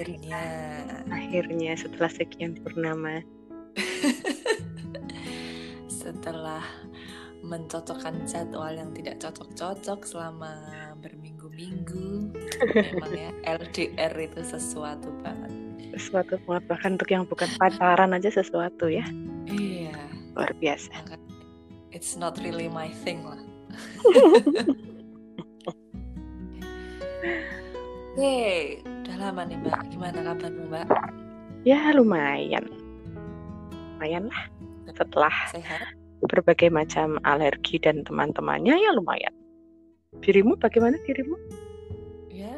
Akhirnya. Akhirnya setelah sekian purnama. setelah mencocokkan jadwal yang tidak cocok-cocok selama berminggu-minggu. Memang ya LDR itu sesuatu banget. Sesuatu banget bahkan untuk yang bukan pacaran aja sesuatu ya. Iya. Luar biasa. It's not really my thing lah. Hey, lama nih mbak. Gimana kabarmu mbak? Ya lumayan, lumayan lah. Setelah Sehat? berbagai macam alergi dan teman-temannya ya lumayan. Dirimu bagaimana dirimu? Ya,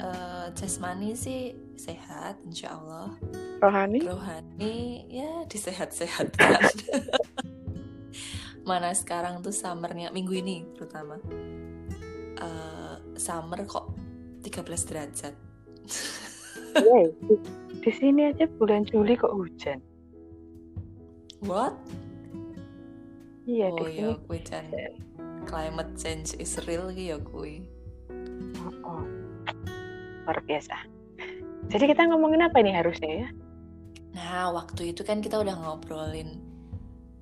uh, jasmani sih sehat, insya Allah. Rohani? Rohani ya disehat-sehatkan. Mana sekarang tuh summernya minggu ini terutama. Uh, summer kok 13 derajat. Iya, di sini aja bulan Juli kok hujan. What? Iya, oh di iya, sini. kui dan climate change is real ya kui. Oh, oh. Luar biasa. Jadi kita ngomongin apa nih harusnya ya? Nah, waktu itu kan kita udah ngobrolin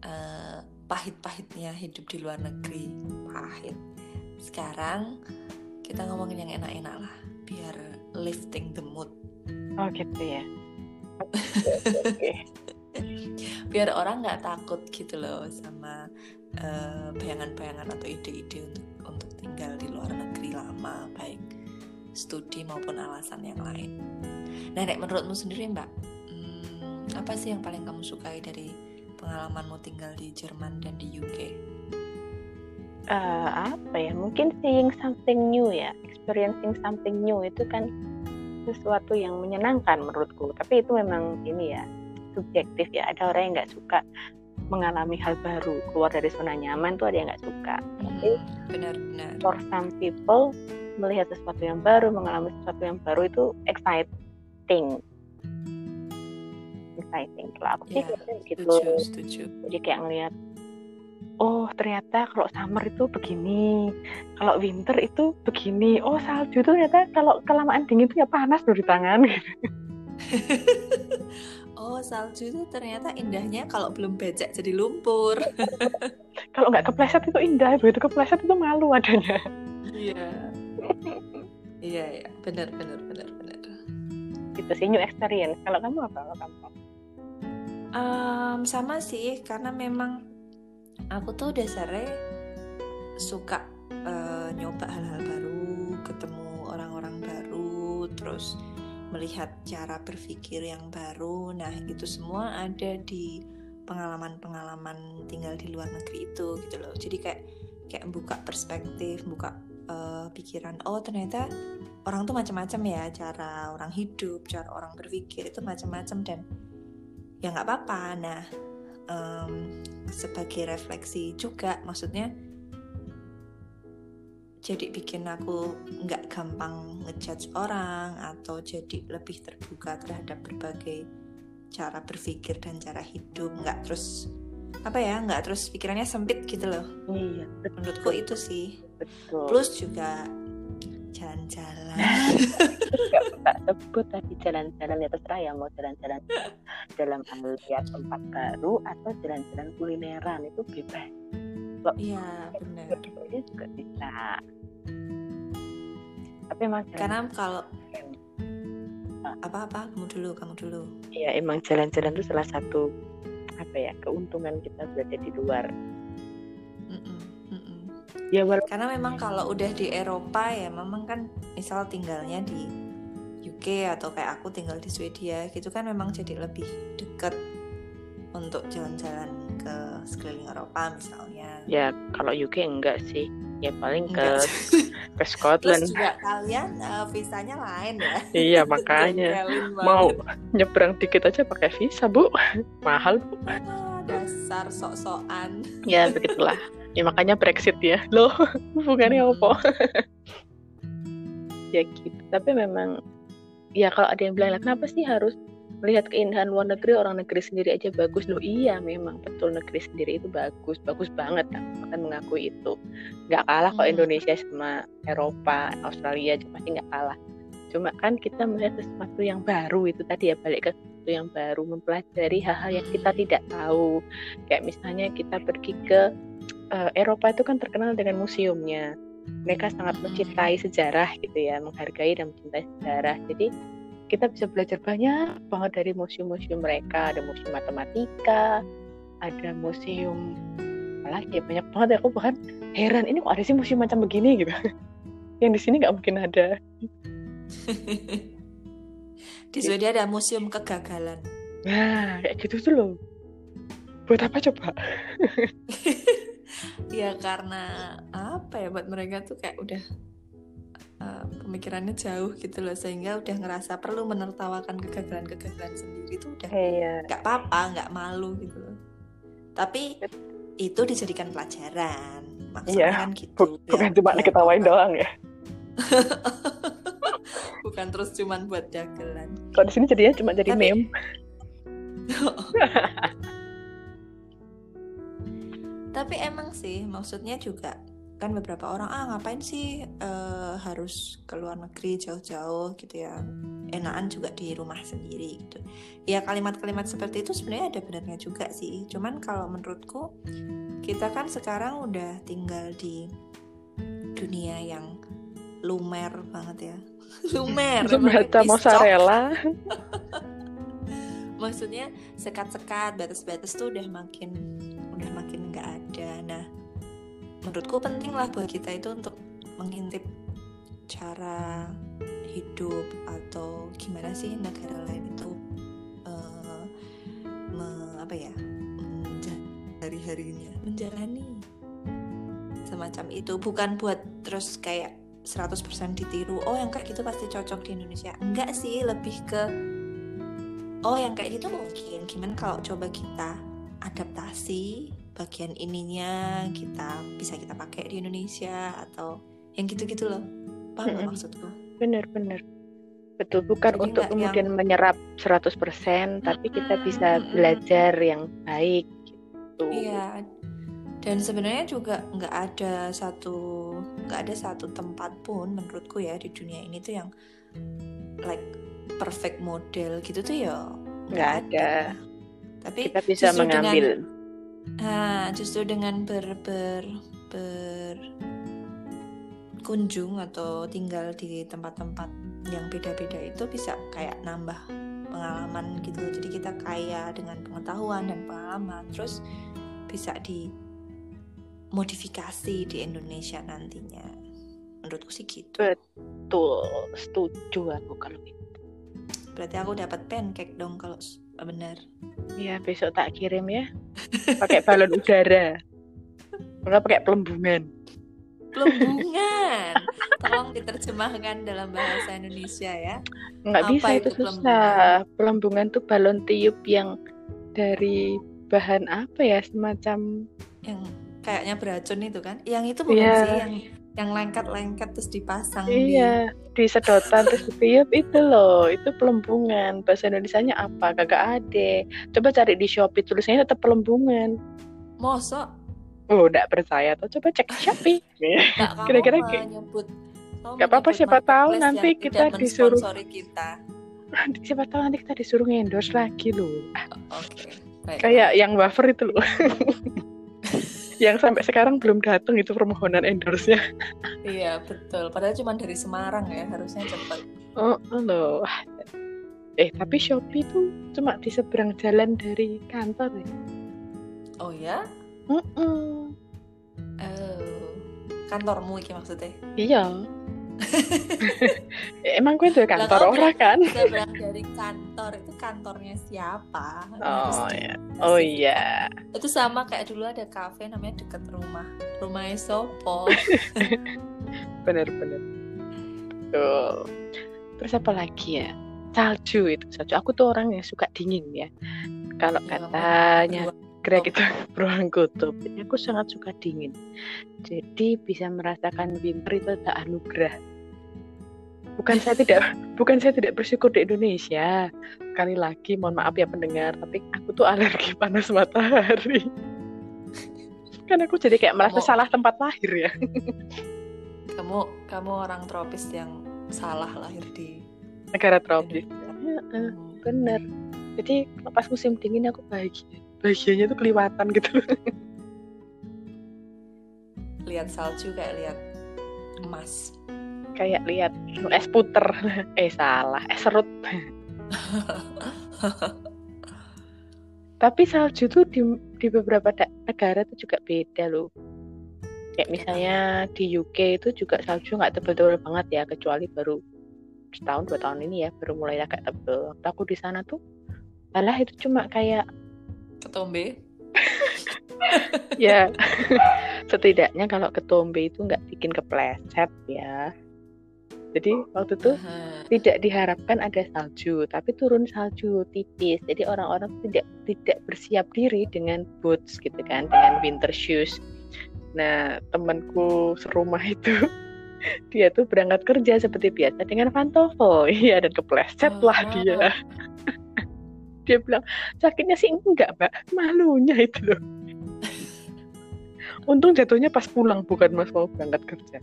uh, pahit-pahitnya hidup di luar negeri. Pahit. Sekarang kita ngomongin yang enak-enak lah, biar lifting the mood. Oh gitu ya. biar orang nggak takut gitu loh sama bayangan bayangan-bayangan atau ide-ide untuk untuk tinggal di luar negeri lama baik studi maupun alasan yang lain. Nah, nek menurutmu sendiri mbak, hmm, apa sih yang paling kamu sukai dari pengalamanmu tinggal di Jerman dan di UK? Uh, apa ya? Mungkin seeing something new ya, experiencing something new itu kan sesuatu yang menyenangkan menurutku. Tapi itu memang ini ya subjektif ya. Ada orang yang nggak suka mengalami hal baru keluar dari zona nyaman tuh ada yang nggak suka. Tapi benar-benar. For some people melihat sesuatu yang baru, mengalami sesuatu yang baru itu exciting. Exciting. Kalau aku sih Ya, gitu. Setuju, setuju. Jadi kayak ngelihat oh ternyata kalau summer itu begini, kalau winter itu begini. Oh salju tuh ternyata kalau kelamaan dingin itu ya panas loh di tangan. Oh salju itu ternyata indahnya kalau belum becek jadi lumpur. kalau nggak kepleset itu indah, begitu kepleset itu malu adanya. Iya. Iya ya, benar benar benar benar. Itu sih new experience. Kalau kamu apa? Kalau kamu? Um, sama sih, karena memang aku tuh dasarnya suka uh, nyoba hal-hal baru, ketemu orang-orang baru, terus melihat cara berpikir yang baru. Nah, itu semua ada di pengalaman-pengalaman tinggal di luar negeri itu gitu loh. Jadi kayak kayak buka perspektif, buka uh, pikiran. Oh, ternyata orang tuh macam-macam ya cara orang hidup, cara orang berpikir itu macam-macam dan ya nggak apa-apa. Nah, um, sebagai refleksi juga maksudnya jadi bikin aku nggak gampang ngejudge orang atau jadi lebih terbuka terhadap berbagai cara berpikir dan cara hidup nggak terus apa ya nggak terus pikirannya sempit gitu loh. Iya betul. menurutku itu sih. Betul. Plus juga jalan-jalan. Tak sebut tadi jalan-jalan ya terserah ya mau jalan-jalan dalam alias tempat baru atau jalan-jalan kulineran itu bebas. Iya benar. Ini juga bisa. Tapi emang karena kalau apa-apa kamu dulu kamu dulu. Iya emang jalan-jalan itu salah satu apa ya keuntungan kita berada di luar. Ya karena memang kalau udah di Eropa ya memang kan misal tinggalnya di UK atau kayak aku tinggal di Swedia gitu kan memang jadi lebih deket untuk jalan-jalan ke sekeliling Eropa misalnya. Ya kalau UK enggak sih. Ya paling ke ke Scotland. Terus juga kalian uh, visanya lain ya. Iya makanya. Mau nyebrang dikit aja pakai visa bu. Mahal bu. Ah, dasar sok-sokan. Ya begitulah ya makanya Brexit ya. Loh hubungannya apa? Ya gitu. Tapi memang ya kalau ada yang bilang kenapa sih harus melihat keindahan luar negeri orang negeri sendiri aja bagus? Loh iya memang. Betul negeri sendiri itu bagus. Bagus banget aku akan mengakui itu. Nggak kalah kok. Indonesia sama Eropa Australia pasti nggak kalah. Cuma kan kita melihat sesuatu yang baru itu tadi ya balik ke sesuatu yang baru mempelajari hal-hal yang kita tidak tahu. Kayak misalnya kita pergi ke uh, Eropa itu kan terkenal dengan museumnya. Mereka sangat mencintai sejarah gitu ya menghargai dan mencintai sejarah. Jadi kita bisa belajar banyak banget dari museum-museum mereka. Ada museum matematika ada museum lagi ya banyak banget. Aku bahkan heran ini kok ada sih museum macam begini? gitu. Yang di sini nggak mungkin ada. Di Swedia ada museum kegagalan. Nah kayak gitu tuh loh. Buat apa coba ya karena apa ya buat mereka tuh kayak udah uh, pemikirannya jauh gitu loh sehingga udah ngerasa perlu menertawakan kegagalan-kegagalan sendiri tuh udah iya. nggak hey, apa-apa nggak malu gitu loh. Tapi itu dijadikan pelajaran maksudnya iya, kan gitu bukan ya, cuma diketawain doang ya. Bukan terus cuman buat dagelan. Kalau di sini jadinya cuma jadi Tapi... meme Tapi emang sih maksudnya juga kan beberapa orang ah ngapain sih uh, harus ke luar negeri jauh-jauh gitu ya. Enakan juga di rumah sendiri gitu. Ya kalimat-kalimat seperti itu sebenarnya ada benarnya juga sih. Cuman kalau menurutku kita kan sekarang udah tinggal di dunia yang lumer banget ya. Lumer baca mozzarella. Maksudnya sekat-sekat batas-batas tuh udah makin udah makin nggak ada menurutku penting lah buat kita itu untuk mengintip cara hidup atau gimana sih negara lain itu uh, apa ya hari harinya. Menjalani semacam itu. Bukan buat terus kayak 100% ditiru oh yang kayak gitu pasti cocok di Indonesia. Enggak sih lebih ke oh yang kayak gitu mungkin. Gimana kalau coba kita adaptasi bagian ininya kita bisa kita pakai di Indonesia atau yang gitu-gitu loh. Paham mm -hmm. maksudku? Bener-bener betul bukan Jadi untuk kemudian yang... menyerap 100% tapi kita bisa belajar yang baik gitu. Iya dan sebenarnya juga nggak ada satu nggak ada satu tempat pun menurutku ya di dunia ini tuh yang like perfect model gitu tuh ya nggak ada. ada. Tapi kita bisa mengambil dengan, nah, justru dengan ber ber ber kunjung atau tinggal di tempat-tempat yang beda-beda itu bisa kayak nambah pengalaman gitu. Jadi kita kaya dengan pengetahuan dan pengalaman terus bisa di modifikasi di Indonesia nantinya. Menurutku sih gitu. Betul setuju aku kalau itu berarti aku dapat pancake dong kalau benar Iya besok tak kirim ya. Pakai balon udara. Enggak pakai pelembungan. Pelembungan. Tolong diterjemahkan dalam bahasa Indonesia ya. Nggak bisa itu, itu susah. pelembungan? Tuh balon tiup yang dari bahan apa ya semacam yang kayaknya beracun itu kan? Yang itu bukan yeah. sih yang yang lengket-lengket terus dipasang iya. di, di sedotan terus ditiup itu loh itu pelembungan bahasa Indonesia nya apa kagak ada coba cari di Shopee tulisannya tetap pelembungan mosok oh enggak percaya tuh coba cek Shopee kira-kira nyebut Gak apa-apa siapa tahu nanti kita disuruh kita. siapa tahu nanti kita disuruh endorse lagi loh. Oke. Okay. Kayak yang wafer itu loh. yang sampai sekarang belum datang itu permohonan endorse-nya. iya, betul. Padahal cuma dari Semarang ya, harusnya cepat. Oh, loh. Eh, tapi Shopee itu cuma di seberang jalan dari kantor ya. Oh ya? Mm -mm. Oh, kantormu iki maksudnya? Iya. Emang gue tuh kantor orang kan? Seberang dari kantor itu kantornya siapa? Oh ya, oh iya. Itu sama kayak dulu ada kafe namanya deket rumah, rumahnya Sopo. Bener-bener. Tuh. Terus apa lagi ya? Salju itu salju. Aku tuh orang yang suka dingin ya. Kalau ya, katanya Greg itu beruang kutub. Aku sangat suka dingin. Jadi bisa merasakan winter itu tak anugerah. Bukan saya tidak bukan saya tidak bersyukur di Indonesia. Kali lagi mohon maaf ya pendengar, tapi aku tuh alergi panas matahari. kan aku jadi kayak merasa kamu, salah tempat lahir ya. kamu kamu orang tropis yang salah lahir di negara tropis Indonesia. Hmm. bener jadi pas musim dingin aku bahagia bahagianya tuh kelihatan gitu. Lihat salju kayak lihat emas. Kayak lihat es puter. Eh salah es serut. Tapi salju tuh di, di beberapa negara tuh juga beda loh. Kayak misalnya di UK itu juga salju nggak tebel-tebel banget ya kecuali baru setahun dua tahun ini ya baru mulai agak tebel. Waktu aku di sana tuh alah itu cuma kayak ketombe ya setidaknya kalau ketombe itu nggak bikin kepleset ya jadi waktu itu Aha. tidak diharapkan ada salju, tapi turun salju tipis. Jadi orang-orang tidak tidak bersiap diri dengan boots gitu kan, dengan winter shoes. Nah, temanku serumah itu dia tuh berangkat kerja seperti biasa dengan pantofel, iya dan kepleset lah Ah. dia. Dia bilang sakitnya sih enggak mbak, malunya itu loh. Untung jatuhnya pas pulang bukan mas mau berangkat kerja.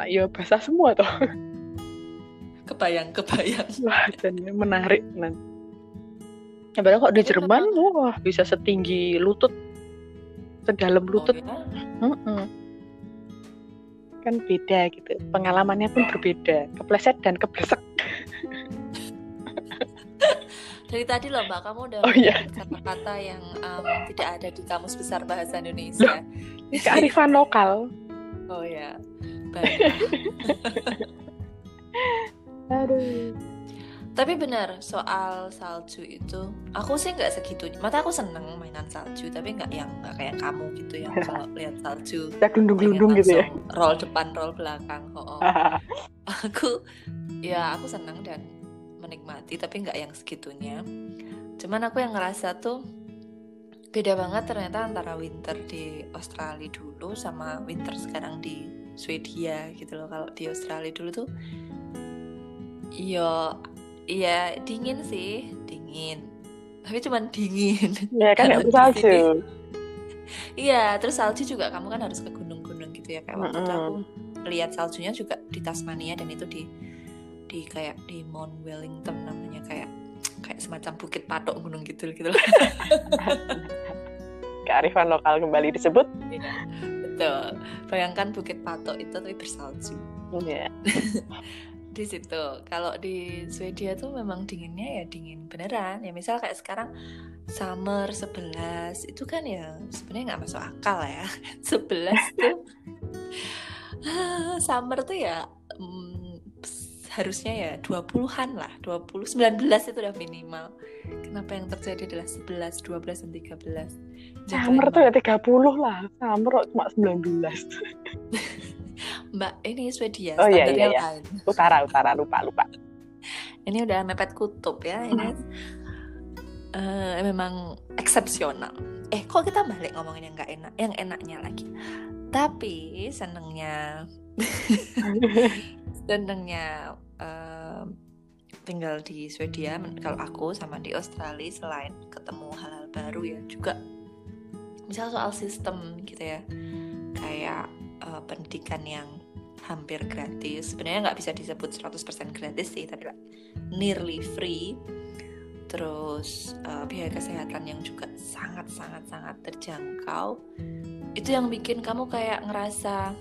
Pak ya basah semua toh. kebayang kebayang Wah, jadinya menarik nanti. Ya, padahal kok di Tapi Jerman, wah bisa setinggi lutut, sedalam lutut. Oh, ya? Mm-mm. Kan beda gitu. Pengalamannya pun berbeda. Kepleset dan keblesek. dari tadi loh mbak kamu udah Oh, iya. kata-kata yang em, tidak ada di kamus besar bahasa Indonesia kearifan lokal. oh ya baik Aduh. Tapi benar soal salju itu, aku sih nggak segitu. Mata aku seneng mainan salju, tapi nggak yang nggak kayak kamu gitu yang kalau lihat salju Kita pengen gelundung-gelundung gitu ya. roll depan roll belakang. Oh, oh. Aku ya aku seneng dan menikmati, tapi nggak yang segitunya. Cuman aku yang ngerasa tuh beda banget ternyata antara winter di Australia dulu sama winter sekarang di Swedia gitu loh. Kalau di Australia dulu tuh Iya, iya dingin sih, dingin. Tapi cuman dingin. ya kan nggak bisa salju. Iya, terus salju juga kamu kan harus ke gunung-gunung gitu ya. Kayak waktu itu aku Mm-mm. lihat saljunya juga di Tasmania dan itu di di kayak di Mount Wellington namanya kayak kayak semacam bukit patok gunung gitu gitu. Kearifan lokal kembali disebut. Betul. Bayangkan bukit patok itu tapi bersalju. Ya. di situ kalau di Swedia tuh memang dinginnya ya dingin beneran ya misal kayak sekarang summer 11 itu kan ya sebenarnya nggak masuk akal ya 11 tuh ah, summer tuh ya mm, harusnya ya 20-an lah 20 19 itu udah minimal kenapa yang terjadi adalah 11 12 dan 13 Summer tuh ya 30 lah. Summer cuma 19. Mbak ini Swedia Oh, iya, iya, iya. lain. Utara, utara, lupa, lupa. ini udah mepet kutub ya ini eh, memang eksepsional eh kok kita balik ngomongin yang nggak enak yang enaknya lagi tapi senengnya senengnya tinggal di Swedia kalau aku sama di Australia selain ketemu hal-hal baru ya juga misal soal sistem gitu ya kayak eh, pendidikan yang hampir gratis. Sebenarnya nggak bisa disebut 100% gratis sih tapi nearly free. Terus eh, biaya kesehatan yang juga sangat sangat sangat terjangkau. Itu yang bikin kamu kayak ngerasa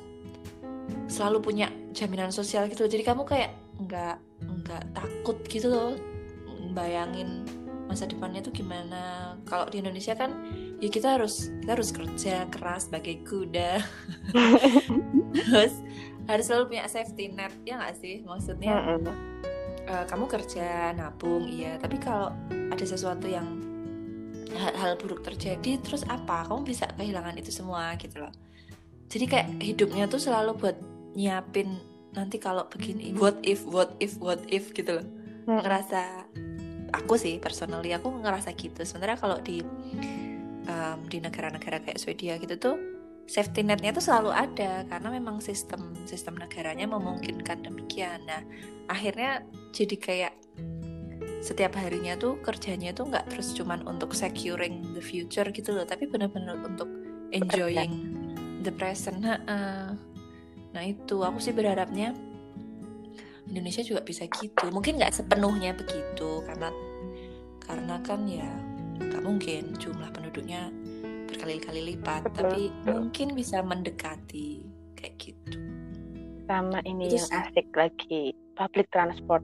selalu punya jaminan sosial gitu. Jadi kamu kayak nggak nggak takut gitu loh bayangin masa depannya tuh gimana. Kalau di Indonesia kan ya kita harus kita harus kerja keras sebagai kuda. Terus harus selalu punya safety net ya nggak sih? Maksudnya Mm-mm. eh, kamu kerja nabung iya. Tapi kalau ada sesuatu yang hal, hal buruk terjadi terus apa? Kamu bisa kehilangan itu semua gitu loh. Jadi kayak hidupnya tuh selalu buat nyiapin nanti kalau begini what if what if what if gitu loh. Mm. ngerasa aku sih personally aku ngerasa gitu. Sementara kalau di em, di negara-negara kayak Swedia gitu tuh safety netnya tuh selalu ada. Karena memang sistem sistem negaranya memungkinkan demikian. Nah akhirnya jadi kayak setiap harinya tuh kerjanya tuh nggak terus cuman untuk securing the future gitu loh. Tapi benar-benar untuk enjoying the present. Ha-ha. Nah itu aku sih berharapnya Indonesia juga bisa gitu. Mungkin nggak sepenuhnya begitu karena karena kan ya nggak mungkin jumlah penduduknya berkali-kali lipat. Betul, tapi betul. mungkin bisa mendekati kayak gitu. Sama ini Itu yang sih. asik lagi public transport.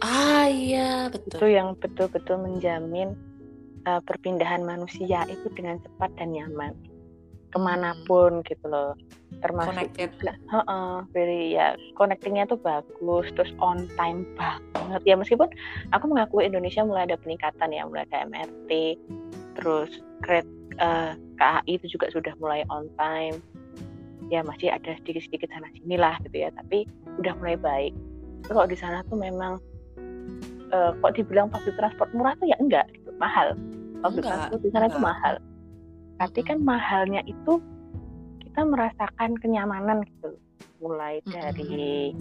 Ah iya itu betul yang betul-betul menjamin uh, perpindahan manusia itu dengan cepat dan nyaman ke mana pun gitu loh. Termasuk Connected. juga heeh, very ya connectingnya tuh bagus terus on time banget. Ya meskipun aku mengakui Indonesia mulai ada peningkatan ya mulai ada MRT terus kereta eh, KAI itu juga sudah mulai on time. Ya masih ada sedikit-sedikit sana sini lah gitu ya tapi udah mulai baik. Tapi kalau di sana tuh memang eh, kok dibilang public transport murah tuh ya enggak gitu mahal. Public Enggak, transport di sana tuh enggak. mahal tapi kan mahalnya itu kita merasakan kenyamanan gitu mulai dari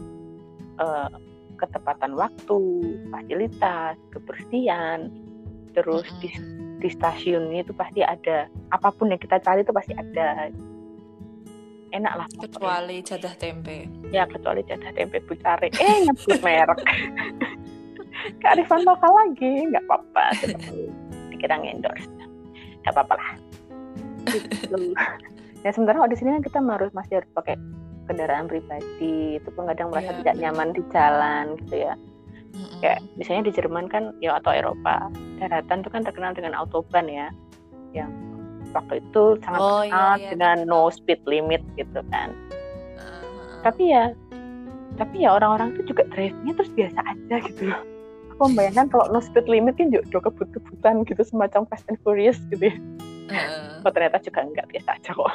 eh, ketepatan waktu fasilitas kebersihan terus di, di stasiun itu pasti ada apa pun yang kita cari itu pasti ada. Enak lah kecuali jadah tempe. Ya kecuali jatah tempe bucare eh nyebut merek. Kearifan lokal lagi nggak apa-apa dikira endorse nggak apa-apa lah gitu. ya sementara kalau di sini kan kita harus masih harus pakai kendaraan pribadi itu pun kadang merasa Iya, tidak nyaman di jalan gitu ya. Mm-mm. kayak misalnya di Jerman kan ya atau Eropa daratan itu kan terkenal dengan autobahn ya. Yang waktu itu sangat Oh, terkenal iya, iya, dengan no speed limit gitu kan. Ah, tapi ya tapi ya orang-orang itu juga drive-nya terus biasa aja gitu loh. Aku membayangkan kalau no speed limit kan juga kebut-kebutan gitu semacam Fast and Furious gitu ya ah. oh, ternyata juga enggak biasa aja kok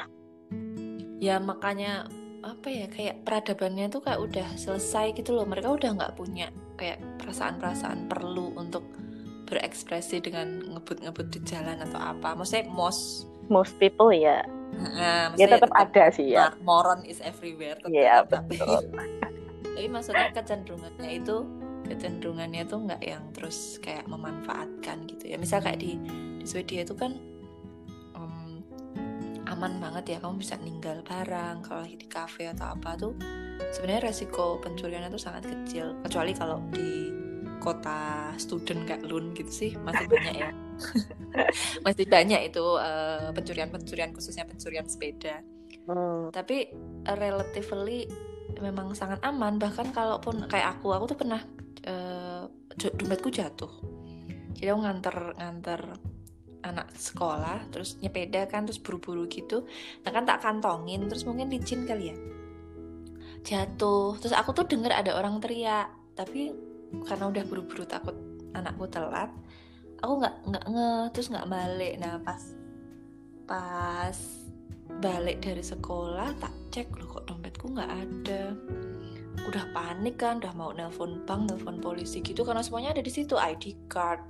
ya makanya apa ya kayak peradabannya tuh kayak udah selesai gitu loh. Mereka udah nggak punya kayak perasaan-perasaan perlu untuk berekspresi dengan ngebut-ngebut di jalan atau apa. Maksudnya most most people ya. Nah, ya tetap ada sih ya. mor- moron is everywhere tetap, Iya, tapi betul. tapi maksudnya kecenderungannya itu kecenderungannya tuh nggak yang terus kayak memanfaatkan gitu ya. Misal kayak di di Swedia itu kan aman banget ya kamu bisa ninggal barang kalau lagi di kafe atau apa tuh sebenarnya resiko pencuriannya tuh sangat kecil. Kecuali kalau di kota student kayak Lund gitu sih masih banyak ya. Masih banyak itu eh, pencurian-pencurian khususnya pencurian sepeda. Hmm, tapi uh, relatively memang sangat aman. Bahkan kalaupun kayak aku aku tuh pernah uh, dompetku jatuh. Jadi aku nganter nganter anak sekolah terus nyepeda kan terus buru-buru gitu. Nah kan tak kantongin terus mungkin licin kali ya. Jatuh. Terus aku tuh denger ada orang teriak. Tapi karena udah buru-buru takut anakku telat aku nggak nggak nge terus nggak balik. Nah pas pas balik dari sekolah tak cek loh kok dompetku nggak ada? Udah panik kan udah mau nelpon bank nelpon polisi gitu karena semuanya ada di situ ID card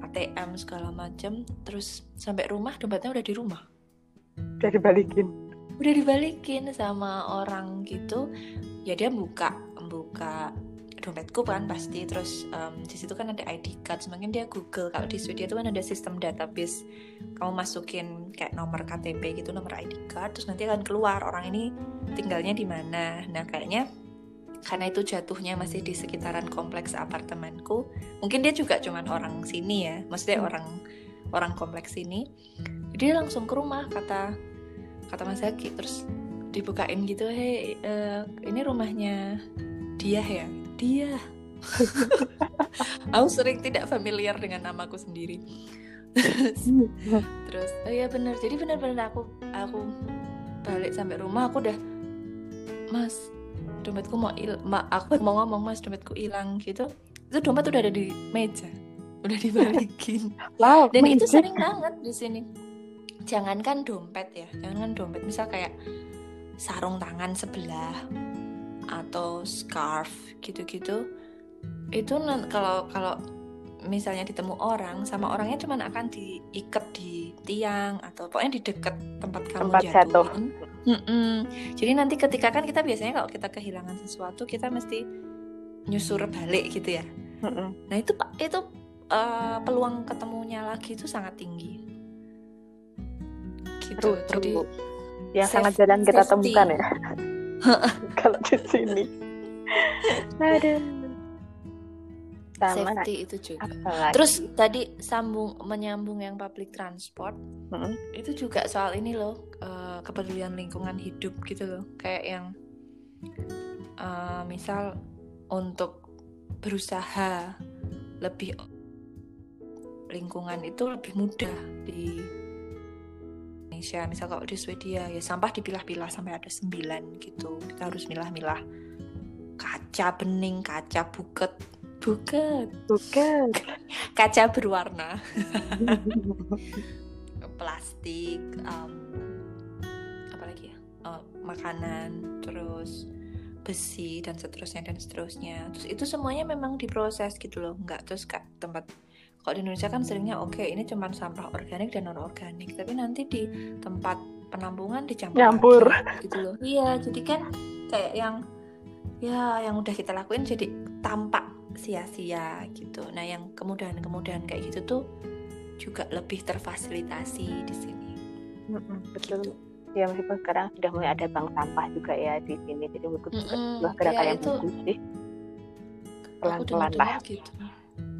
ATM segala macam terus sampai rumah dompetnya udah di rumah. Udah dibalikin. Udah dibalikin sama orang gitu. Ya dia buka buka dompetku kan pasti. Terus em, di situ kan ada ID card. Semakin dia Google kalau di Swedia itu kan ada sistem database. Kamu masukin kayak nomor KTP gitu nomor ID card terus nanti akan keluar orang ini tinggalnya di mana. Nah kayaknya karena itu jatuhnya masih di sekitaran kompleks apartemenku mungkin dia juga cuman orang sini ya maksudnya Hmm. orang orang kompleks sini. Dia langsung ke rumah kata kata Mas Zaki terus dibukain gitu hei eh, ini rumahnya dia ya? Dia aku sering tidak familiar dengan namaku sendiri. Terus oh iya bener. Jadi bener-bener aku aku balik sampai rumah aku udah mas dompetku mau il ma, aku mau ngomong mas dompetku hilang gitu. Itu dompet udah ada di meja udah dibalikin. Wow dan itu sering banget di sini. Jangankan dompet ya jangankan dompet misal kayak sarung tangan sebelah atau scarf gitu-gitu itu kalau kalau misalnya ditemu orang sama orangnya cuma akan diikat di tiang atau pokoknya di dekat tempat kamu Tempat jatuh. Mm-mm. Jadi nanti ketika kan kita biasanya kalau kita kehilangan sesuatu kita mesti nyusur balik gitu ya. Mm-mm. Nah itu pak itu eh, peluang ketemunya lagi itu sangat tinggi. Gitu. True, Jadi true. yang safe- sangat jarang kita safety. temukan ya kalau di sini Aduh. Sama safety itu juga apalagi. terus tadi sambung menyambung yang public transport Mm-mm. itu juga soal ini loh eh, kepedulian lingkungan hidup gitu loh kayak yang eh, misal untuk berusaha lebih lingkungan itu lebih mudah di Indonesia misal kalau di Swedia ya sampah dipilah-pilah sampai ada sembilan gitu kita harus milah-milah kaca bening kaca buket buket bukan kaca berwarna. Plastik um, apa lagi ya? Uh, makanan terus besi dan seterusnya dan seterusnya. Terus itu semuanya memang diproses gitu loh. Nggak terus kak tempat kalau di Indonesia kan seringnya oke ini cuma sampah organik dan non organik tapi nanti di tempat penampungan dicampur Nyampur. lagi, gitu loh. Iya jadi kan kayak yang ya yang udah kita lakuin jadi tampak sia-sia gitu. Nah yang kemudahan-kemudahan kayak gitu tuh juga lebih terfasilitasi di sini. Mm-mm, betul. Gitu. ya meskipun sekarang sudah mulai ada bank sampah juga ya di sini jadi menurutku juga sebuah gerakan ya yang itu- bagus sih. Pelan-pelan lah. gitu.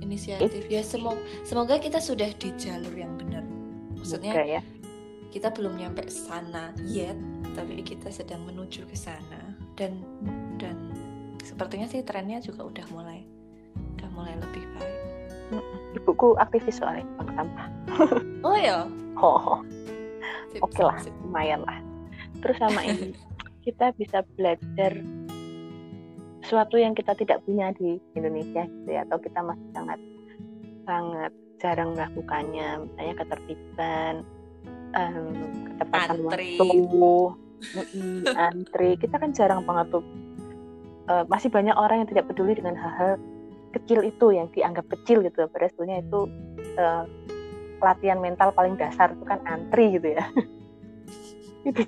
Inisiatif. Ya semoga semoga kita sudah di jalur yang benar. Maksudnya Semoga ya. kita belum nyampe sana yet tapi kita sedang menuju ke sana. Dan dan sepertinya sih trennya juga udah mulai mulai lebih baik. Ibuku aktivis soalnya bank sampah oh ya oh Oke lah. sip, lumayan lah. Terus sama ini kita bisa belajar sesuatu yang kita tidak punya di Indonesia gitu ya atau kita masih sangat sangat jarang melakukannya. Misalnya ketertiban em, ketepatan Antri. waktu antri. Kita kan jarang banget tuh Eh, masih banyak orang yang tidak peduli dengan hal-hal kecil itu yang dianggap kecil gitu. Padahal sebetulnya itu eh, latihan mental paling dasar itu kan antri gitu ya. Itu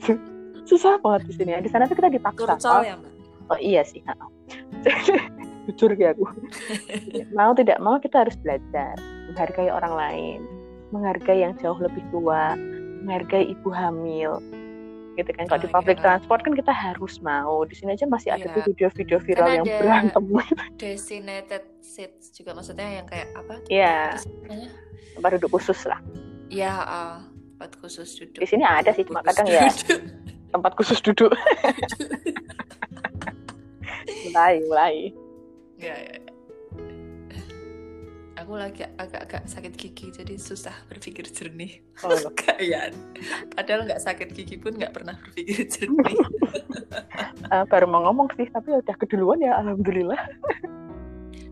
susah banget di sini. Ya di sana tuh kita dipaksa. Kurcol ya mbak? Oh iya sih jujur ya aku. Mau tidak mau kita harus belajar menghargai orang lain menghargai yang jauh lebih tua menghargai ibu hamil gitu kan. Kalau Oh, di public iya. transport kan kita harus mau. Di sini aja masih ada Iya. tuh video-video viral Kan yang ada- berantem. designated seats juga maksudnya yang kayak apa? Iya, Namanya? tempat duduk khusus lah. Ya uh, tempat khusus duduk. Di sini ada sih cuma kadang ya tempat khusus duduk. Mulai mulai. Ya, ya, ya. Aku lagi agak-agak sakit gigi jadi susah berpikir jernih. Oh, kayak padahal nggak sakit gigi pun nggak pernah berpikir jernih. Eh, baru mau ngomong sih tapi udah keduluan ya alhamdulillah.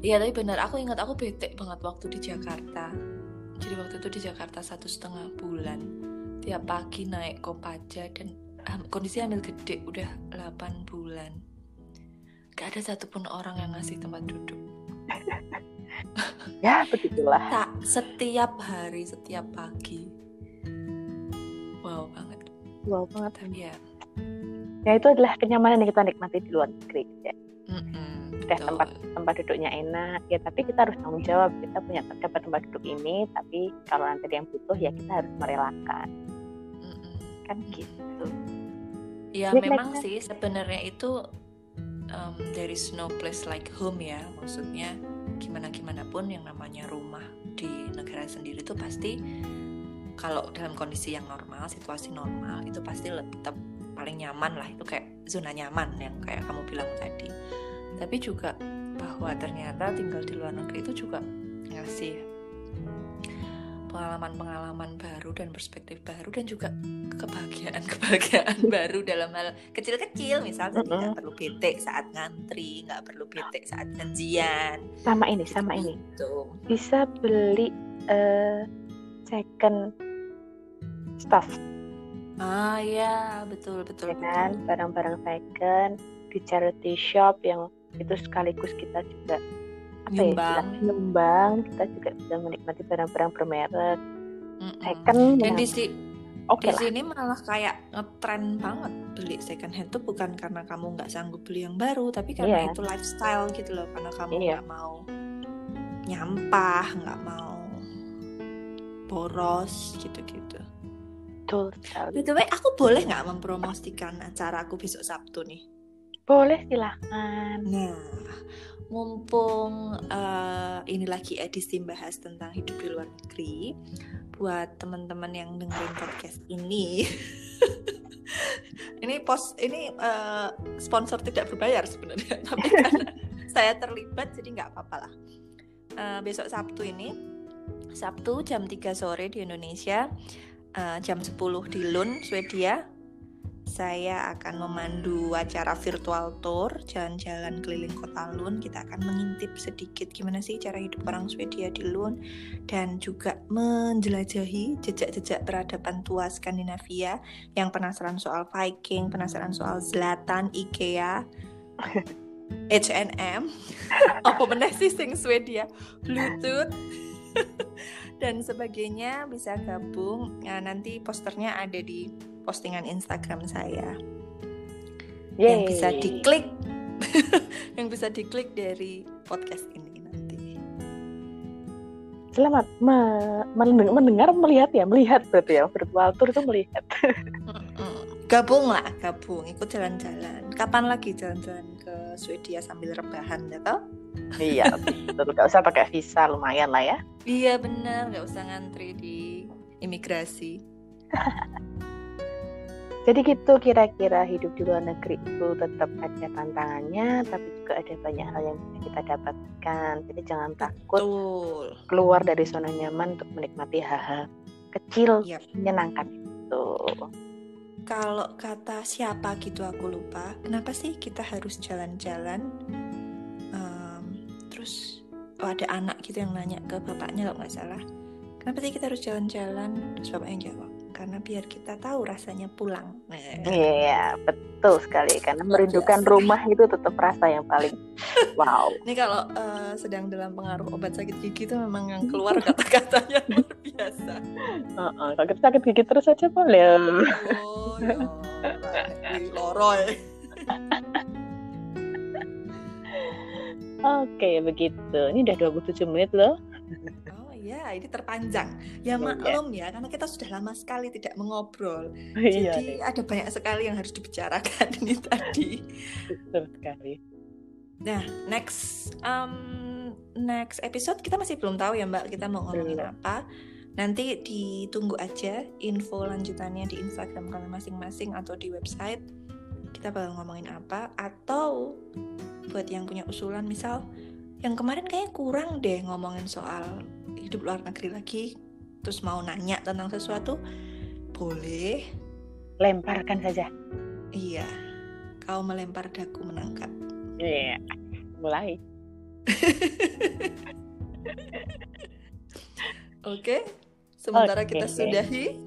Iya tapi benar aku ingat aku bete banget waktu di Jakarta. Jadi waktu itu di Jakarta satu setengah bulan. Tiap pagi naik kopaja dan ham- kondisi hamil gede udah 8 bulan. Gak ada satupun orang yang ngasih tempat duduk ya begitulah. Tak setiap hari setiap pagi. Wow banget. Wow banget. Ya ya itu adalah kenyamanan yang kita nikmati di luar negeri ya. Mm-mm, udah betul. tempat tempat duduknya enak ya tapi kita harus tanggung jawab. Kita punya dapat tempat duduk ini tapi kalau nanti ada yang butuh ya kita harus merelakan. Mm-mm. kan gitu. Ya Like- memang like- sih sebenarnya itu um, there is no place like home ya. Maksudnya gimana gimana pun yang namanya rumah di negara sendiri itu pasti kalau dalam kondisi yang normal situasi normal itu pasti tetap paling nyaman lah. Itu kayak zona nyaman yang kayak kamu bilang tadi. Tapi juga bahwa ternyata tinggal di luar negeri itu juga ngasih pengalaman-pengalaman baru dan perspektif baru dan juga kebahagiaan-kebahagiaan baru dalam hal kecil-kecil. Misal tadi nggak Mm-mm. perlu bete saat ngantri nggak perlu bete saat janjian sama ini sama ini. Gitu bisa beli eh, second stuff. Ah ya betul betul. kan? Barang-barang second di charity shop yang itu sekaligus kita juga apa ya Nyumbang. istilah- nyumbang kita juga bisa menikmati barang-barang bermerek Mm-mm. second dan di si- oke di lah sini malah kayak ngetren banget beli second hand tuh bukan karena kamu nggak sanggup beli yang baru tapi karena Iya. itu lifestyle gitu loh karena kamu Iya. nggak mau nyampah nggak mau boros gitu-gitu. betul sekali By the way, aku boleh nggak mempromosikan acara aku besok Sabtu nih? Boleh silahkan. Nah, mumpung uh, ini lagi edisi bahas tentang hidup di luar negeri, buat teman-teman yang dengerin podcast ini, ini pos ini uh, sponsor tidak berbayar sebenarnya, tapi karena saya terlibat jadi nggak apa-apa lah. Uh, besok Sabtu ini, Sabtu jam 3 sore di Indonesia, uh, jam 10 di Lund, Swedia saya akan memandu acara virtual tour jalan-jalan keliling kota Lund. Kita akan mengintip sedikit gimana sih cara hidup orang Swedia di Lund dan juga menjelajahi jejak-jejak peradaban tua Skandinavia yang penasaran soal Viking, penasaran soal Zlatan, IKEA, H&M, apa benar sih sing Swedia, Bluetooth dan sebagainya bisa gabung. Nah, nanti posternya ada di postingan Instagram saya Yeay. yang bisa diklik yang bisa diklik dari podcast ini nanti. Selamat me mendengar melihat ya melihat berarti ya virtual tour itu melihat. gabung lah gabung ikut jalan-jalan. Kapan lagi jalan-jalan ke Swedia sambil rebahan ya toh? iya betul nggak usah pakai visa lumayan lah ya. Iya benar nggak usah ngantri di imigrasi. Jadi gitu kira-kira hidup di luar negeri itu tetap ada tantangannya, tapi juga ada banyak hal yang bisa kita dapatkan. Jadi jangan takut Betul. keluar dari zona nyaman untuk menikmati hal-hal kecil yep. menyenangkan itu. Kalau kata siapa gitu aku lupa, kenapa sih kita harus jalan-jalan? Um, terus oh ada anak gitu yang nanya ke bapaknya kalau nggak salah, kenapa sih kita harus jalan-jalan? Terus bapaknya jawab, karena biar kita tahu rasanya pulang. Iya, betul sekali. Karena merindukan rumah itu tetap rasa yang paling wow. Ini kalau uh, sedang dalam pengaruh obat sakit gigi itu memang yang keluar kata-katanya luar biasa. Uh -uh, kalau kita sakit gigi terus aja boleh. Oh, ya, loroy. Oke, begitu. Ini udah 27 menit loh. Ya, ini terpanjang. Ya iya. maklum ya, karena kita sudah lama sekali tidak mengobrol. Iya, Jadi iya. ada banyak sekali yang harus dibicarakan ini tadi. Betul sekali. Nah, next um, next episode kita masih belum tahu ya Mbak kita mau ngomongin belum. apa. Nanti ditunggu aja info lanjutannya di Instagram kalian masing-masing atau di website. Kita bakal ngomongin apa atau buat yang punya usulan misal yang kemarin kayaknya kurang deh ngomongin soal hidup luar negeri lagi terus mau nanya tentang sesuatu boleh. Lemparkan saja. Iya kau melempar daku menangkap. Iya yeah. mulai. Oke sementara okay. kita sudahi.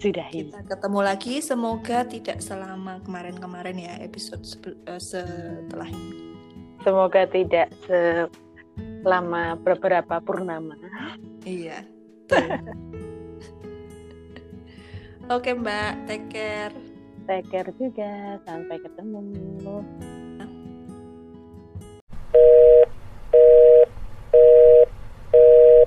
Sudahi. Kita ketemu lagi semoga tidak selama kemarin-kemarin ya episode eh, setelah ini. Semoga tidak se lama beberapa purnama. Iya. Oke Mbak, take care. Take care juga. Sampai ketemu.